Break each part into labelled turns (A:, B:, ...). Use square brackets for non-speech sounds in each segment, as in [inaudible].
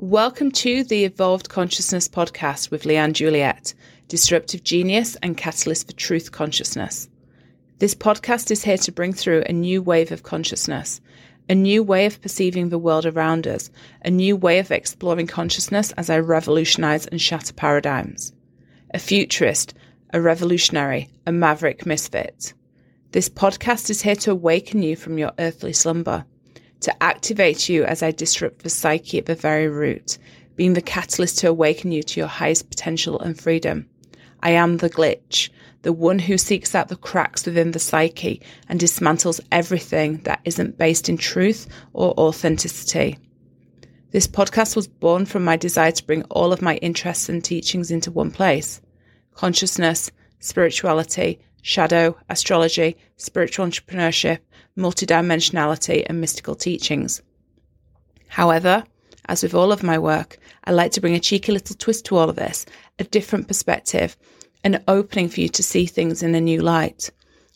A: Welcome to the Evolved Consciousness podcast with Leanne Juliet, disruptive genius and catalyst for truth consciousness. This podcast is here to bring through a new wave of consciousness, a new way of perceiving the world around us, a new way of exploring consciousness as I revolutionize and shatter paradigms. A futurist, a revolutionary, a maverick misfit. This podcast is here to awaken you from your earthly slumber, to activate you as I disrupt the psyche at the very root, being the catalyst to awaken you to your highest potential and freedom. I am the glitch, the one who seeks out the cracks within the psyche and dismantles everything that isn't based in truth or authenticity. This podcast was born from my desire to bring all of my interests and teachings into one place consciousness, spirituality, shadow, astrology, spiritual entrepreneurship, multidimensionality, and mystical teachings. However, as with all of my work, I like to bring a cheeky little twist to all of this, a different perspective, an opening for you to see things in a new light.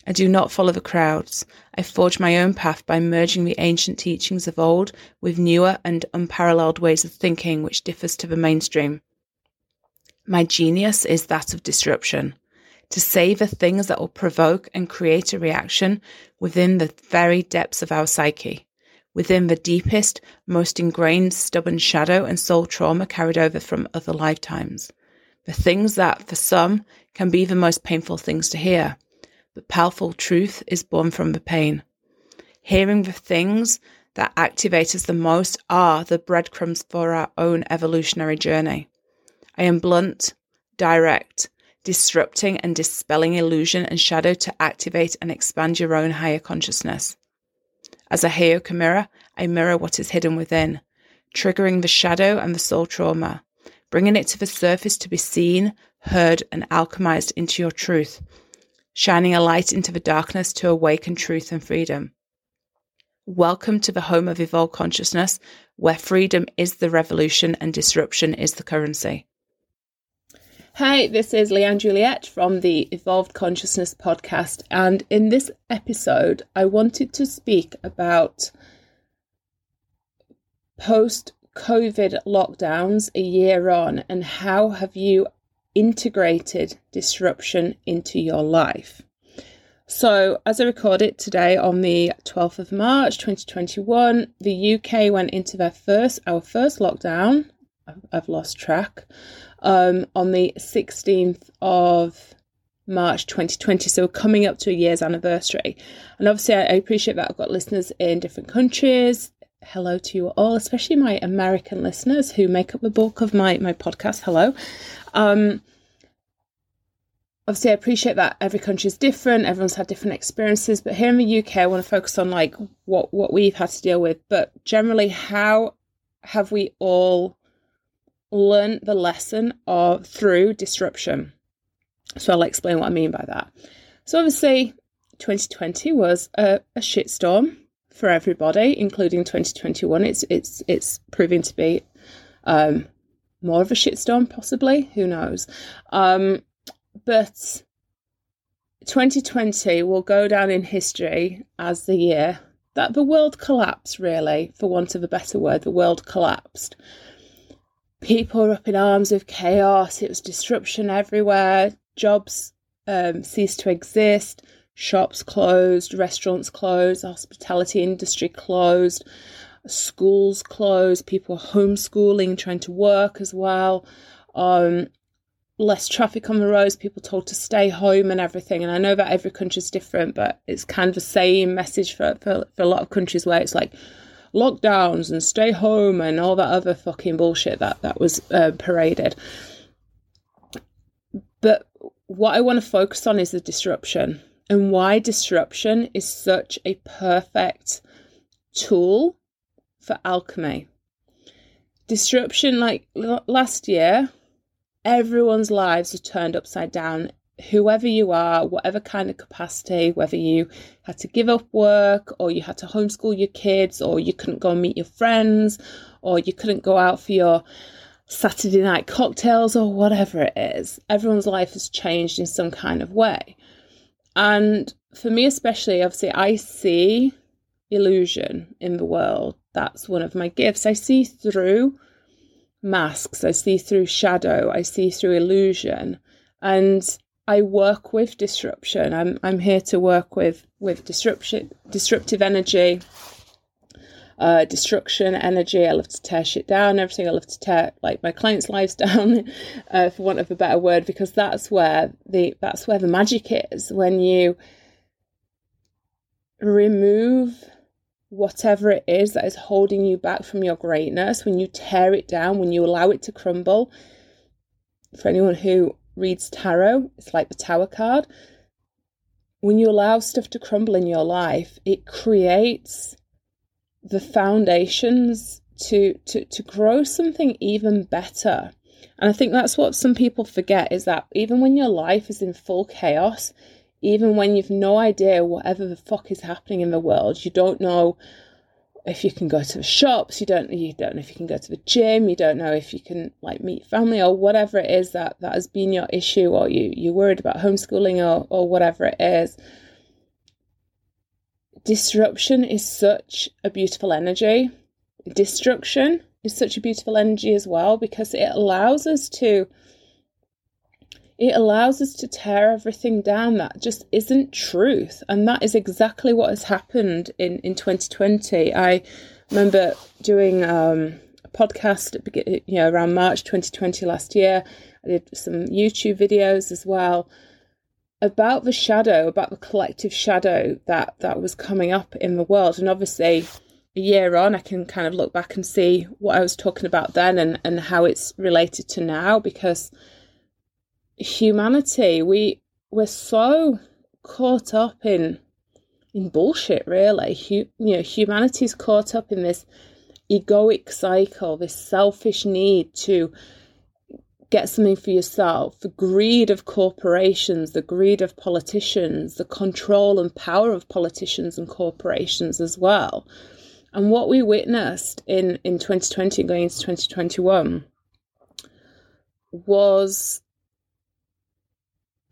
A: I do not follow the crowds. I forge my own path by merging the ancient teachings of old with newer and unparalleled ways of thinking which differs to the mainstream. My genius is that of disruption to savor things that will provoke and create a reaction within the very depths of our psyche, within the deepest, most ingrained, stubborn shadow and soul trauma carried over from other lifetimes. The things that, for some, can be the most painful things to hear. But powerful truth is born from the pain. Hearing the things that activate us the most are the breadcrumbs for our own evolutionary journey. I am blunt, direct, disrupting and dispelling illusion and shadow to activate and expand your own higher consciousness. As a Heyoka mirror, I mirror what is hidden within, triggering the shadow and the soul trauma, bringing it to the surface to be seen, heard, and alchemized into your truth, shining a light into the darkness to awaken truth and freedom. Welcome to the home of evolved consciousness, where freedom is the revolution and disruption is the currency. Hi, this is Leanne Juliet from the Evolved Consciousness podcast. And in this episode, I wanted to speak about post COVID lockdowns a year on and how have you integrated disruption into your life. So, as I record it today on the 12th of March 2021, the UK went into their first, our first lockdown. I've lost track um, on the 16th of March 2020. So we're coming up to a year's anniversary. And obviously, I, I appreciate that I've got listeners in different countries. Hello to you all, especially my American listeners who make up the bulk of my, my podcast. Hello. Um, obviously, I appreciate that every country is different, everyone's had different experiences. But here in the UK, I want to focus on like what, what we've had to deal with. But generally, how have we all learn the lesson of through disruption. So I'll explain what I mean by that. So obviously, 2020 was a, a shitstorm for everybody, including 2021. It's it's it's proving to be um, more of a shitstorm, possibly. Who knows? Um, but 2020 will go down in history as the year that the world collapsed. Really, for want of a better word, the world collapsed people were up in arms with chaos. It was disruption everywhere. Jobs um, ceased to exist. Shops closed. Restaurants closed. Hospitality industry closed. Schools closed. People homeschooling, trying to work as well. Um, less traffic on the roads. People told to stay home and everything. And I know that every country is different, but it's kind of the same message for, for, for a lot of countries where it's like, lockdowns and stay home and all that other fucking bullshit that that was uh, paraded. But what I want to focus on is the disruption and why disruption is such a perfect tool for alchemy. Disruption, like last year, everyone's lives are turned upside down whoever you are, whatever kind of capacity, whether you had to give up work or you had to homeschool your kids or you couldn't go and meet your friends or you couldn't go out for your Saturday night cocktails or whatever it is, everyone's life has changed in some kind of way. And for me, especially, obviously, I see illusion in the world. That's one of my gifts. I see through masks, I see through shadow, I see through illusion. And I work with disruption. I'm I'm here to work with with disruption disruptive energy, uh, destruction energy. I love to tear shit down, everything. I love to tear like my clients' lives [laughs] down, uh, for want of a better word, because that's where the that's where the magic is when you remove whatever it is that is holding you back from your greatness, when you tear it down, when you allow it to crumble. For anyone who reads tarot, it's like the tower card. When you allow stuff to crumble in your life, it creates the foundations to to to grow something even better. And I think that's what some people forget is that even when your life is in full chaos, even when you've no idea whatever the fuck is happening in the world, you don't know if you can go to the shops, you don't you don't know if you can go to the gym, you don't know if you can like meet family or whatever it is that that has been your issue or you you're worried about homeschooling or or whatever it is. Disruption is such a beautiful energy. Destruction is such a beautiful energy as well because it allows us to it allows us to tear everything down that just isn't truth. And that is exactly what has happened in, in 2020. I remember doing um, a podcast at, you know, around March 2020 last year. I did some YouTube videos as well about the shadow, about the collective shadow that, that was coming up in the world. And obviously, a year on, I can kind of look back and see what I was talking about then and, and how it's related to now because humanity, we we're so caught up in in bullshit. Really, you know, humanity's caught up in this egoic cycle, this selfish need to get something for yourself, the greed of corporations, the greed of politicians, the control and power of politicians and corporations as well. And what we witnessed in, in 2020 going into 2021 was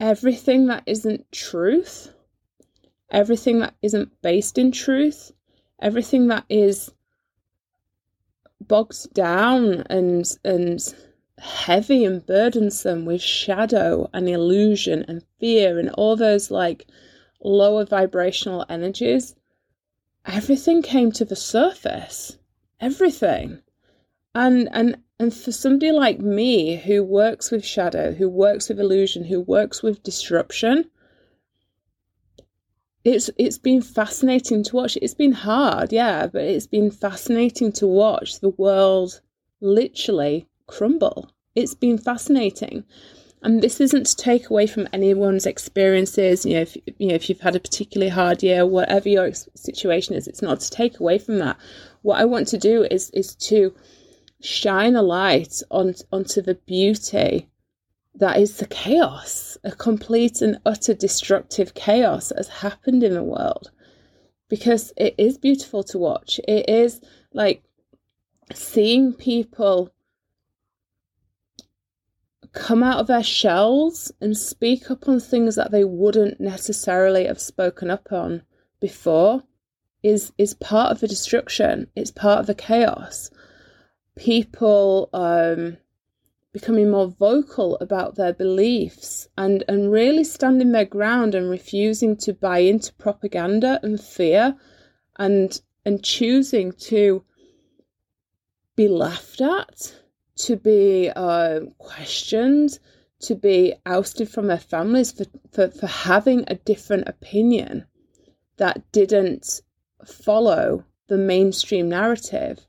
A: everything that isn't truth, everything that isn't based in truth, everything that is bogged down and and heavy and burdensome with shadow and illusion and fear and all those like lower vibrational energies everything came to the surface. Everything. And and and for somebody like me who works with shadow, who works with illusion, who works with disruption, it's it's been fascinating to watch. It's been hard, yeah, but it's been fascinating to watch the world literally crumble. It's been fascinating. And this isn't to take away from anyone's experiences. You know, if you know if you've had a particularly hard year, whatever your situation is, it's not to take away from that. What I want to do is is to shine a light on onto the beauty that is the chaos, a complete and utter destructive chaos has happened in the world. Because it is beautiful to watch. It is like seeing people come out of their shells and speak up on things that they wouldn't necessarily have spoken up on before is is part of the destruction. It's part of the chaos people um, becoming more vocal about their beliefs and, and really standing their ground and refusing to buy into propaganda and fear and and choosing to be laughed at, to be uh, questioned, to be ousted from their families for, for, for having a different opinion that didn't follow the mainstream narrative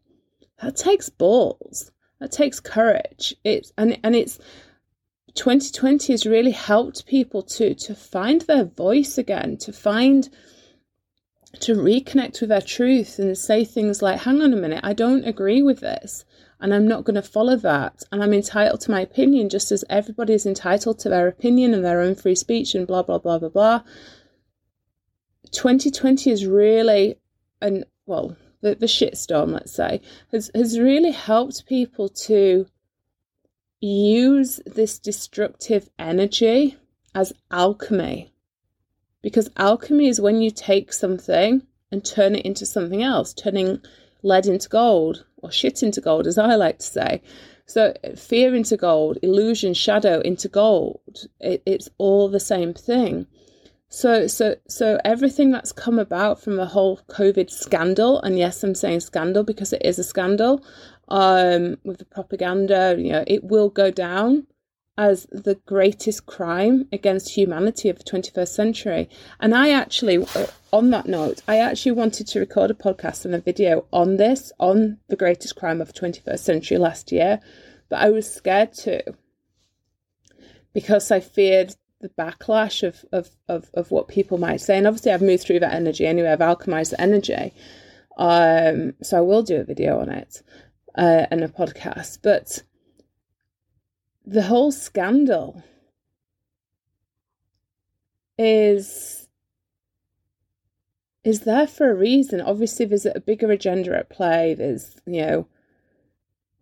A: that takes balls. That takes courage. It's and and it's 2020 has really helped people to to find their voice again, to find to reconnect with their truth and say things like, hang on a minute, I don't agree with this and I'm not going to follow that. And I'm entitled to my opinion just as everybody is entitled to their opinion and their own free speech and blah, blah, blah, blah, blah. 2020 is really, and well, the, the shitstorm, let's say, has, has really helped people to use this destructive energy as alchemy. Because alchemy is when you take something and turn it into something else, turning lead into gold, or shit into gold, as I like to say. So, fear into gold, illusion, shadow into gold, it, it's all the same thing. So, so, so everything that's come about from the whole COVID scandal, and yes, I'm saying scandal because it is a scandal, um, with the propaganda, you know, it will go down as the greatest crime against humanity of the 21st century. And I actually, uh, on that note, I actually wanted to record a podcast and a video on this, on the greatest crime of the 21st century last year, but I was scared to because I feared the backlash of, of, of, of what people might say. And obviously, I've moved through that energy anyway, I've alchemized the energy. Um, so I will do a video on it uh, and a podcast. But the whole scandal is is there for a reason. Obviously, there's a bigger agenda at play. There's, you know,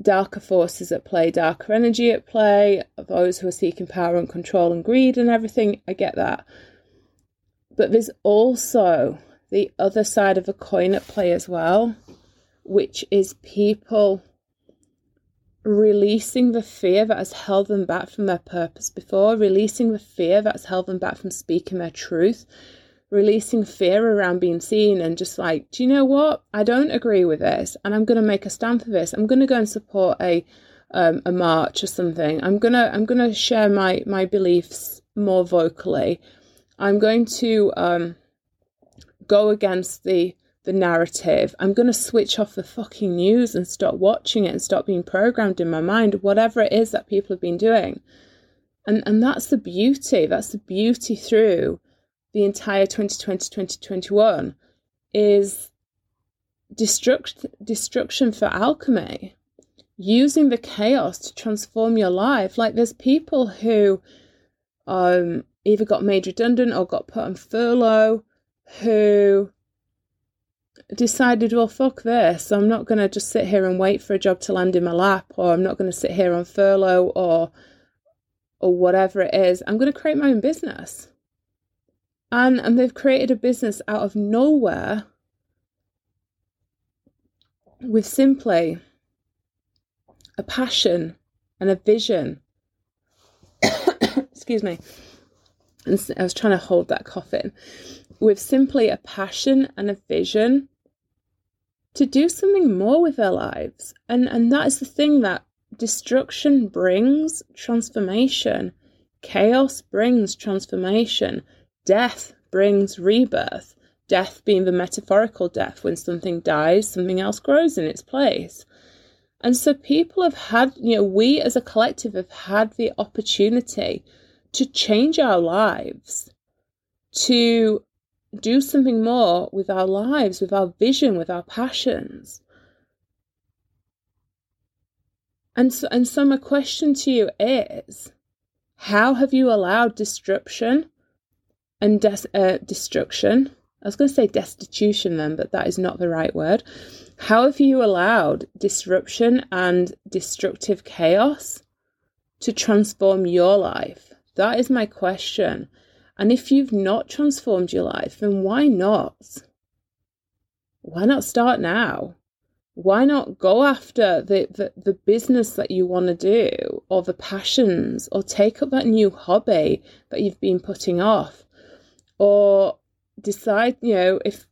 A: darker forces at play, darker energy at play, those who are seeking power and control and greed and everything. I get that. But there's also the other side of a coin at play as well, which is people releasing the fear that has held them back from their purpose before, releasing the fear that's held them back from speaking their truth, releasing fear around being seen and just like, do you know what? I don't agree with this and I'm going to make a stand for this. I'm going to go and support a um, a march or something. I'm going to I'm going to share my my beliefs more vocally. I'm going to um, go against the the narrative. I'm going to switch off the fucking news and stop watching it and stop being programmed in my mind, whatever it is that people have been doing. And and that's the beauty. That's the beauty through the entire 2020 2021 is destruct, destruction for alchemy using the chaos to transform your life. Like there's people who um either got made redundant or got put on furlough who decided well fuck this i'm not going to just sit here and wait for a job to land in my lap or i'm not going to sit here on furlough or or whatever it is. I'm going to create my own business and and they've created a business out of nowhere with simply a passion and a vision. [coughs] Excuse me. And i was trying to hold that cough in with simply a passion and a vision to do something more with their lives. And and that is the thing that destruction brings transformation. Chaos brings transformation Death brings rebirth, death being the metaphorical death when something dies, something else grows in its place. And so people have had, you know, we as a collective have had the opportunity to change our lives, to do something more with our lives, with our vision, with our passions. And so, and so my question to you is how have you allowed disruption and des- uh, destruction. I was going to say destitution then, but that is not the right word. How have you allowed disruption and destructive chaos to transform your life? That is my question. And if you've not transformed your life, then why not? Why not start now? Why not go after the, the, the business that you want to do, or the passions, or take up that new hobby that you've been putting off? Or decide, you know, if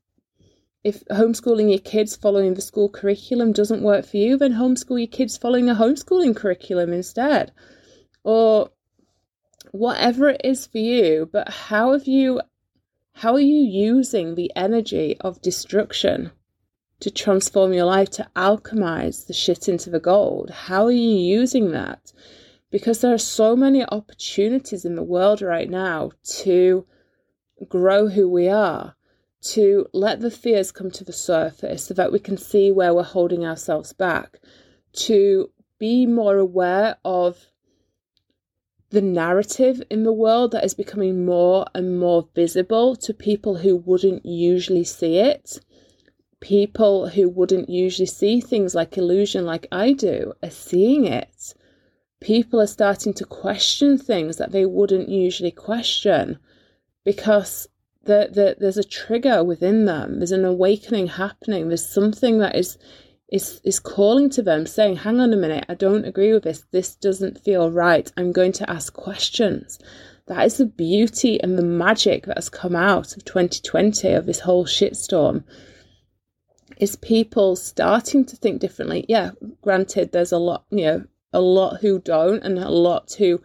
A: if homeschooling your kids following the school curriculum doesn't work for you, then homeschool your kids following a homeschooling curriculum instead. Or whatever it is for you, but how have you how are you using the energy of destruction to transform your life, to alchemize the shit into the gold? How are you using that? Because there are so many opportunities in the world right now to grow who we are, to let the fears come to the surface so that we can see where we're holding ourselves back, to be more aware of the narrative in the world that is becoming more and more visible to people who wouldn't usually see it. People who wouldn't usually see things like illusion, like I do, are seeing it. People are starting to question things that they wouldn't usually question because the, the, there's a trigger within them. There's an awakening happening. There's something that is is is calling to them, saying, "Hang on a minute, I don't agree with this. This doesn't feel right. I'm going to ask questions." That is the beauty and the magic that has come out of 2020 of this whole shitstorm. Is people starting to think differently? Yeah, granted, there's a lot, you know, a lot who don't, and a lot who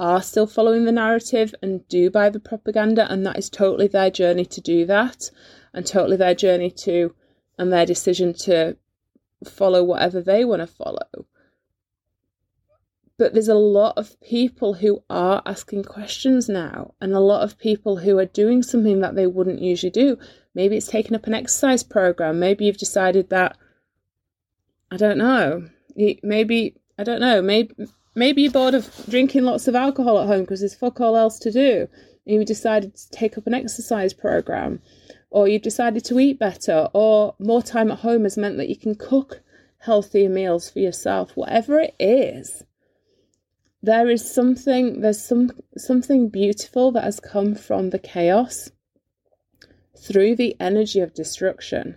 A: are still following the narrative and do buy the propaganda, and that is totally their journey to do that, and totally their journey to and their decision to follow whatever they want to follow. But there's a lot of people who are asking questions now, and a lot of people who are doing something that they wouldn't usually do. Maybe it's taking up an exercise program. Maybe you've decided that, I don't know, maybe, I don't know, maybe Maybe you're bored of drinking lots of alcohol at home because there's fuck all else to do. And you decided to take up an exercise program, or you've decided to eat better, or more time at home has meant that you can cook healthier meals for yourself. Whatever it is, there is something. There's some something beautiful that has come from the chaos through the energy of destruction.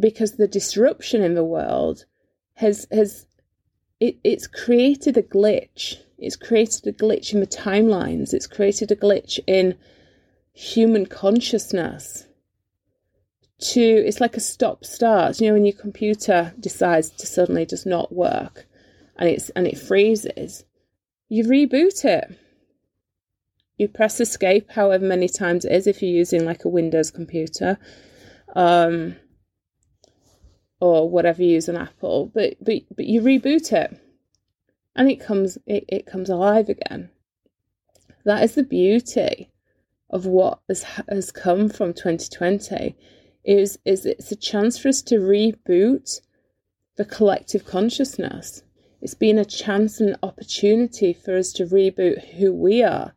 A: Because the disruption in the world has has it, it's created a glitch. It's created a glitch in the timelines. It's created a glitch in human consciousness. To it's like a stop start. You know, when your computer decides to suddenly just not work and it's and it freezes, you reboot it. You press escape however many times it is if you're using like a Windows computer. Um, or whatever you use on Apple, but but but you reboot it and it comes it, it comes alive again. That is the beauty of what has has come from 2020 is is it's a chance for us to reboot the collective consciousness. It's been a chance and opportunity for us to reboot who we are,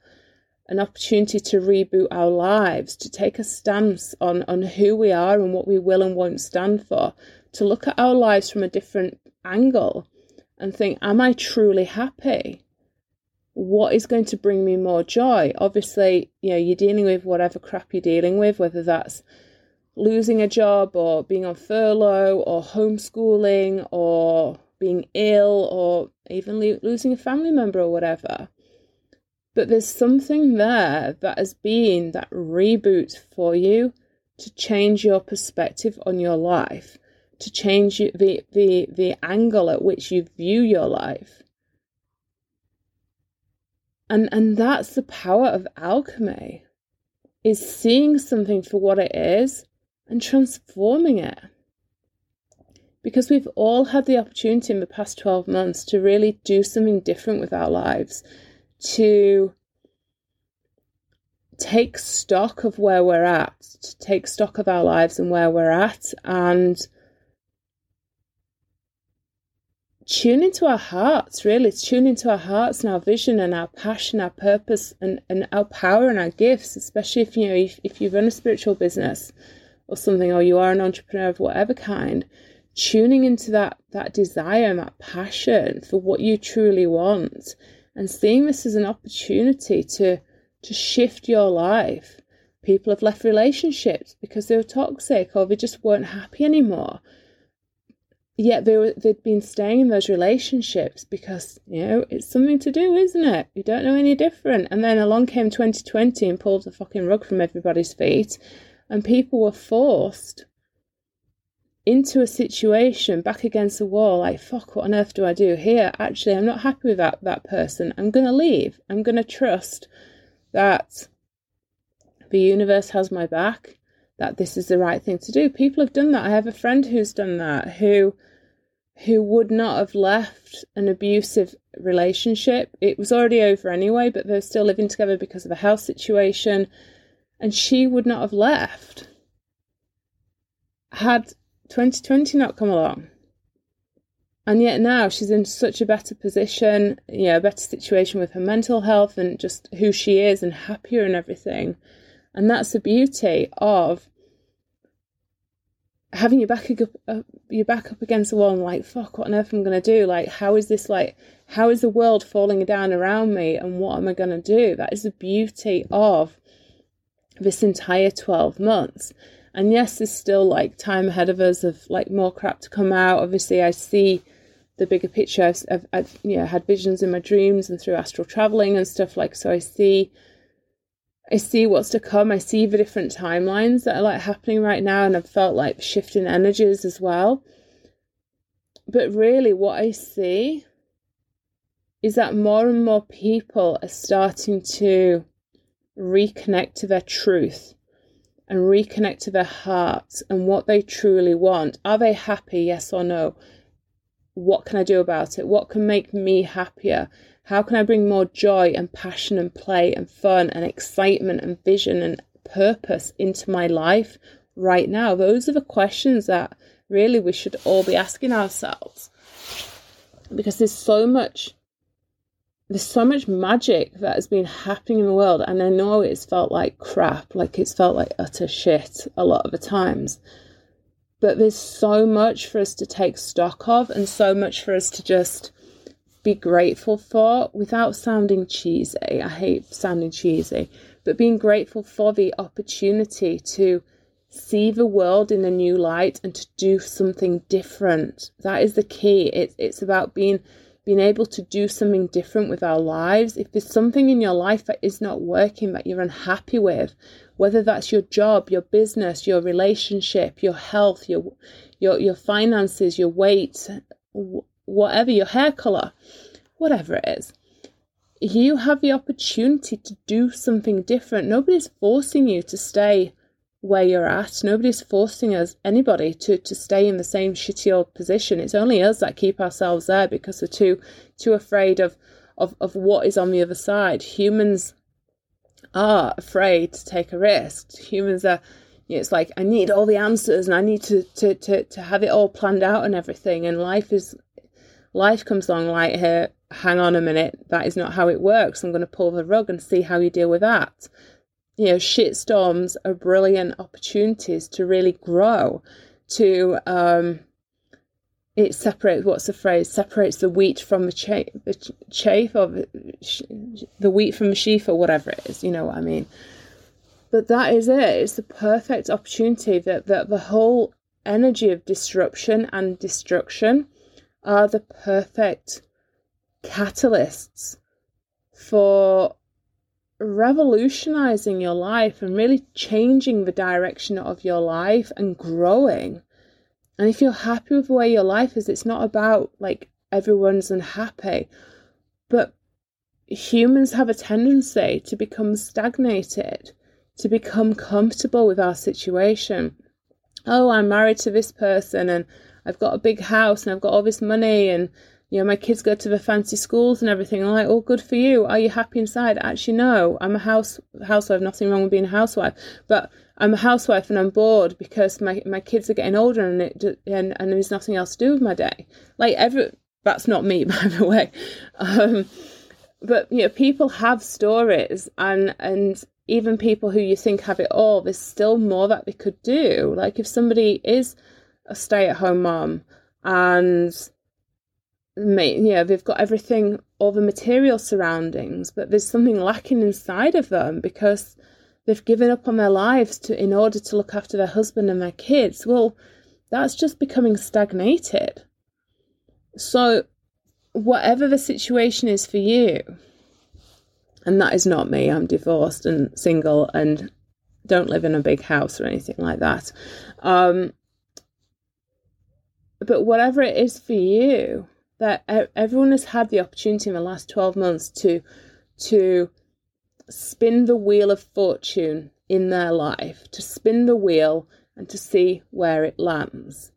A: an opportunity to reboot our lives, to take a stance on, on who we are and what we will and won't stand for, to look at our lives from a different angle and think, Am I truly happy? What is going to bring me more joy? Obviously, you know, you're dealing with whatever crap you're dealing with, whether that's losing a job or being on furlough or homeschooling or being ill or even losing a family member or whatever. But there's something there that has been that reboot for you to change your perspective on your life to change the, the, the angle at which you view your life. And, and that's the power of alchemy is seeing something for what it is and transforming it. Because we've all had the opportunity in the past 12 months to really do something different with our lives, to take stock of where we're at, to take stock of our lives and where we're at, and tune into our hearts, really, tune into our hearts and our vision and our passion, our purpose and, and our power and our gifts, especially if you know if, if you run a spiritual business or something or you are an entrepreneur of whatever kind, tuning into that that desire and that passion for what you truly want and seeing this as an opportunity to to shift your life. People have left relationships because they were toxic or they just weren't happy anymore yet they were they'd been staying in those relationships because you know it's something to do isn't it? You don't know any different. And then along came 2020 and pulled the fucking rug from everybody's feet. And people were forced into a situation back against the wall like fuck what on earth do i do here? Actually i'm not happy with that that person. I'm going to leave. I'm going to trust that the universe has my back that this is the right thing to do. People have done that. I have a friend who's done that who who would not have left an abusive relationship. It was already over anyway, but they're still living together because of a health situation. And she would not have left had 2020 not come along. And yet now she's in such a better position, you know, a better situation with her mental health and just who she is and happier and everything. And that's the beauty of having your back up, uh, your back up against the wall and like fuck what on earth am i going to do like how is this like how is the world falling down around me and what am i going to do that is the beauty of this entire 12 months. And yes, there's still like time ahead of us of like more crap to come out. Obviously, I see the bigger picture. I've, I've, I've you know had visions in my dreams and through astral traveling and stuff like. So I see, I see what's to come. I see the different timelines that are like happening right now, and I've felt like shifting energies as well. But really, what I see is that more and more people are starting to reconnect to their truth and reconnect to their hearts and what they truly want. Are they happy? Yes or no? What can I do about it? What can make me happier? How can I bring more joy and passion and play and fun and excitement and vision and purpose into my life right now? Those are the questions that really we should all be asking ourselves because there's so much there's so much magic that has been happening in the world, and I know it's felt like crap, like it's felt like utter shit a lot of the times. But there's so much for us to take stock of, and so much for us to just be grateful for without sounding cheesy. I hate sounding cheesy, but being grateful for the opportunity to see the world in a new light and to do something different. That is the key. It's it's about being being able to do something different with our lives. If there's something in your life that is not working, that you're unhappy with, whether that's your job, your business, your relationship, your health, your your your finances, your weight, whatever, your hair color, whatever it is, you have the opportunity to do something different. Nobody's forcing you to stay where you're at. Nobody's forcing us, anybody, to, to stay in the same shitty old position. It's only us that keep ourselves there because we're too too afraid of, of, of what is on the other side. Humans are afraid to take a risk. Humans are it's like I need all the answers and I need to, to, to, to have it all planned out and everything. And life is life comes along like here, hang on a minute, that is not how it works. I'm gonna pull the rug and see how you deal with that. You know, shitstorms are brilliant opportunities to really grow, to um, it separates what's the phrase? Separates the wheat from the, chaff, the chaff or the wheat from the sheaf or whatever it is you know what i mean? But that is it. It's the perfect opportunity that, that the whole energy of disruption and destruction are the perfect catalysts for revolutionizing your life and really changing the direction of your life and growing. And if you're happy with the way your life is, it's not about like everyone's unhappy, but humans have a tendency to become stagnated, to become comfortable with our situation. Oh, I'm married to this person and I've got a big house and I've got all this money and you know, my kids go to the fancy schools and everything. I'm like, oh, good for you. Are you happy inside? Actually, no. I'm a house housewife. Nothing wrong with being a housewife, but I'm a housewife and I'm bored because my my kids are getting older and it and and there's nothing else to do with my day. Like every that's not me, [laughs] by the way. Um, but you know, people have stories and and even people who you think have it all, there's still more that they could do. Like if somebody is a stay-at-home mom and me yeah, they've got everything, all the material surroundings, but there's something lacking inside of them because they've given up on their lives to in order to look after their husband and their kids. Well, that's just becoming stagnated. So, whatever the situation is for you, and that is not me, I'm divorced and single and don't live in a big house or anything like that. Um, but whatever it is for you, that everyone has had the opportunity in the last 12 months to to spin the wheel of fortune in their life to spin the wheel and to see where it lands.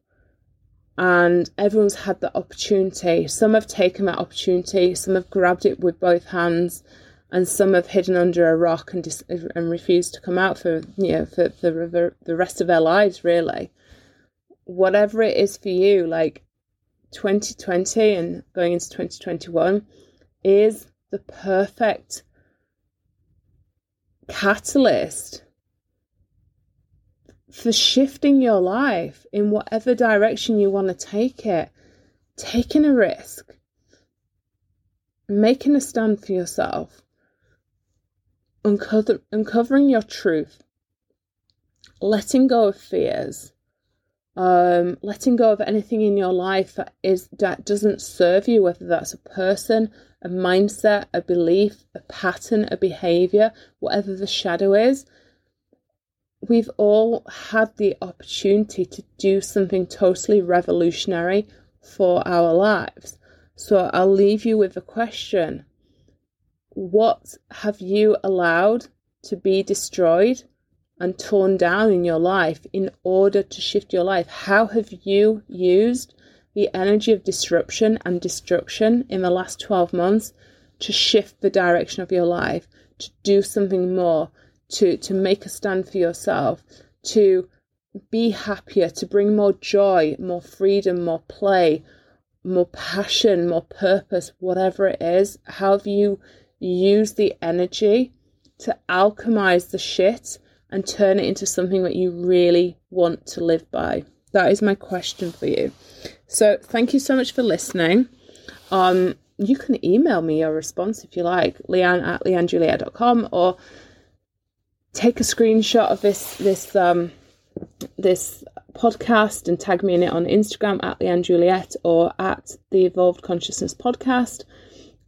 A: And everyone's had that opportunity. Some have taken that opportunity some have grabbed it with both hands and some have hidden under a rock and dis- and refused to come out for you know for, for the, the rest of their lives really whatever it is for you like 2020 and going into 2021 is the perfect catalyst for shifting your life in whatever direction you want to take it, taking a risk, making a stand for yourself, uncover- uncovering your truth, letting go of fears, um, letting go of anything in your life that is that doesn't serve you, whether that's a person, a mindset, a belief, a pattern, a behavior, whatever the shadow is. We've all had the opportunity to do something totally revolutionary for our lives. So I'll leave you with a question What have you allowed to be destroyed and torn down in your life in order to shift your life? How have you used the energy of disruption and destruction in the last 12 months to shift the direction of your life, to do something more, to, to make a stand for yourself, to be happier, to bring more joy, more freedom, more play, more passion, more purpose, whatever it is? How have you used the energy to alchemize the shit and turn it into something that you really want to live by? That is my question for you. So thank you so much for listening. Um, you can email me your response if you like, leanne at leannejuliet.com or take a screenshot of this this um this podcast and tag me in it on Instagram at Leanne or at the Evolved Consciousness Podcast.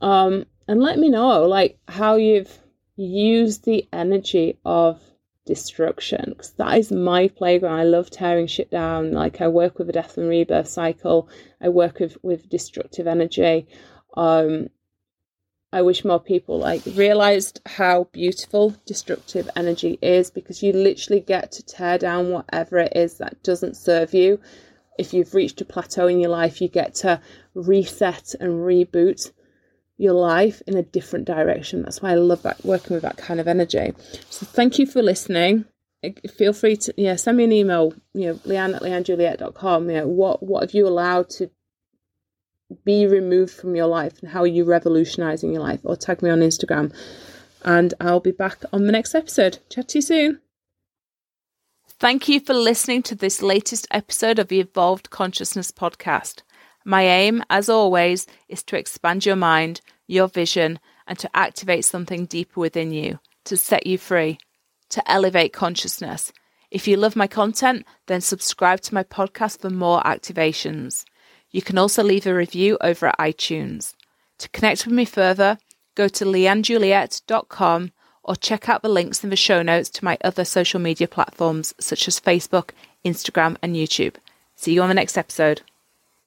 A: Um, and let me know like how you've used the energy of destruction because that is my playground. I love tearing shit down. Like I work with a death and rebirth cycle. I work with with destructive energy. Um, I wish more people like realized how beautiful destructive energy is because you literally get to tear down whatever it is that doesn't serve you. If you've reached a plateau in your life, you get to reset and reboot your life in a different direction. That's why I love that working with that kind of energy. So thank you for listening. Uh, feel free to yeah send me an email, you know, leanne at leannejuliet.com. You know, what what have you allowed to be removed from your life and how are you revolutionizing your life? Or tag me on Instagram. And I'll be back on the next episode. Chat to you soon. Thank you for listening to this latest episode of the Evolved Consciousness podcast. My aim, as always, is to expand your mind, your vision, and to activate something deeper within you, to set you free, to elevate consciousness. If you love my content, then subscribe to my podcast for more activations. You can also leave a review over at iTunes. To connect with me further, go to leannejuliet.com or check out the links in the show notes to my other social media platforms such as Facebook, Instagram, and YouTube. See you on the next episode.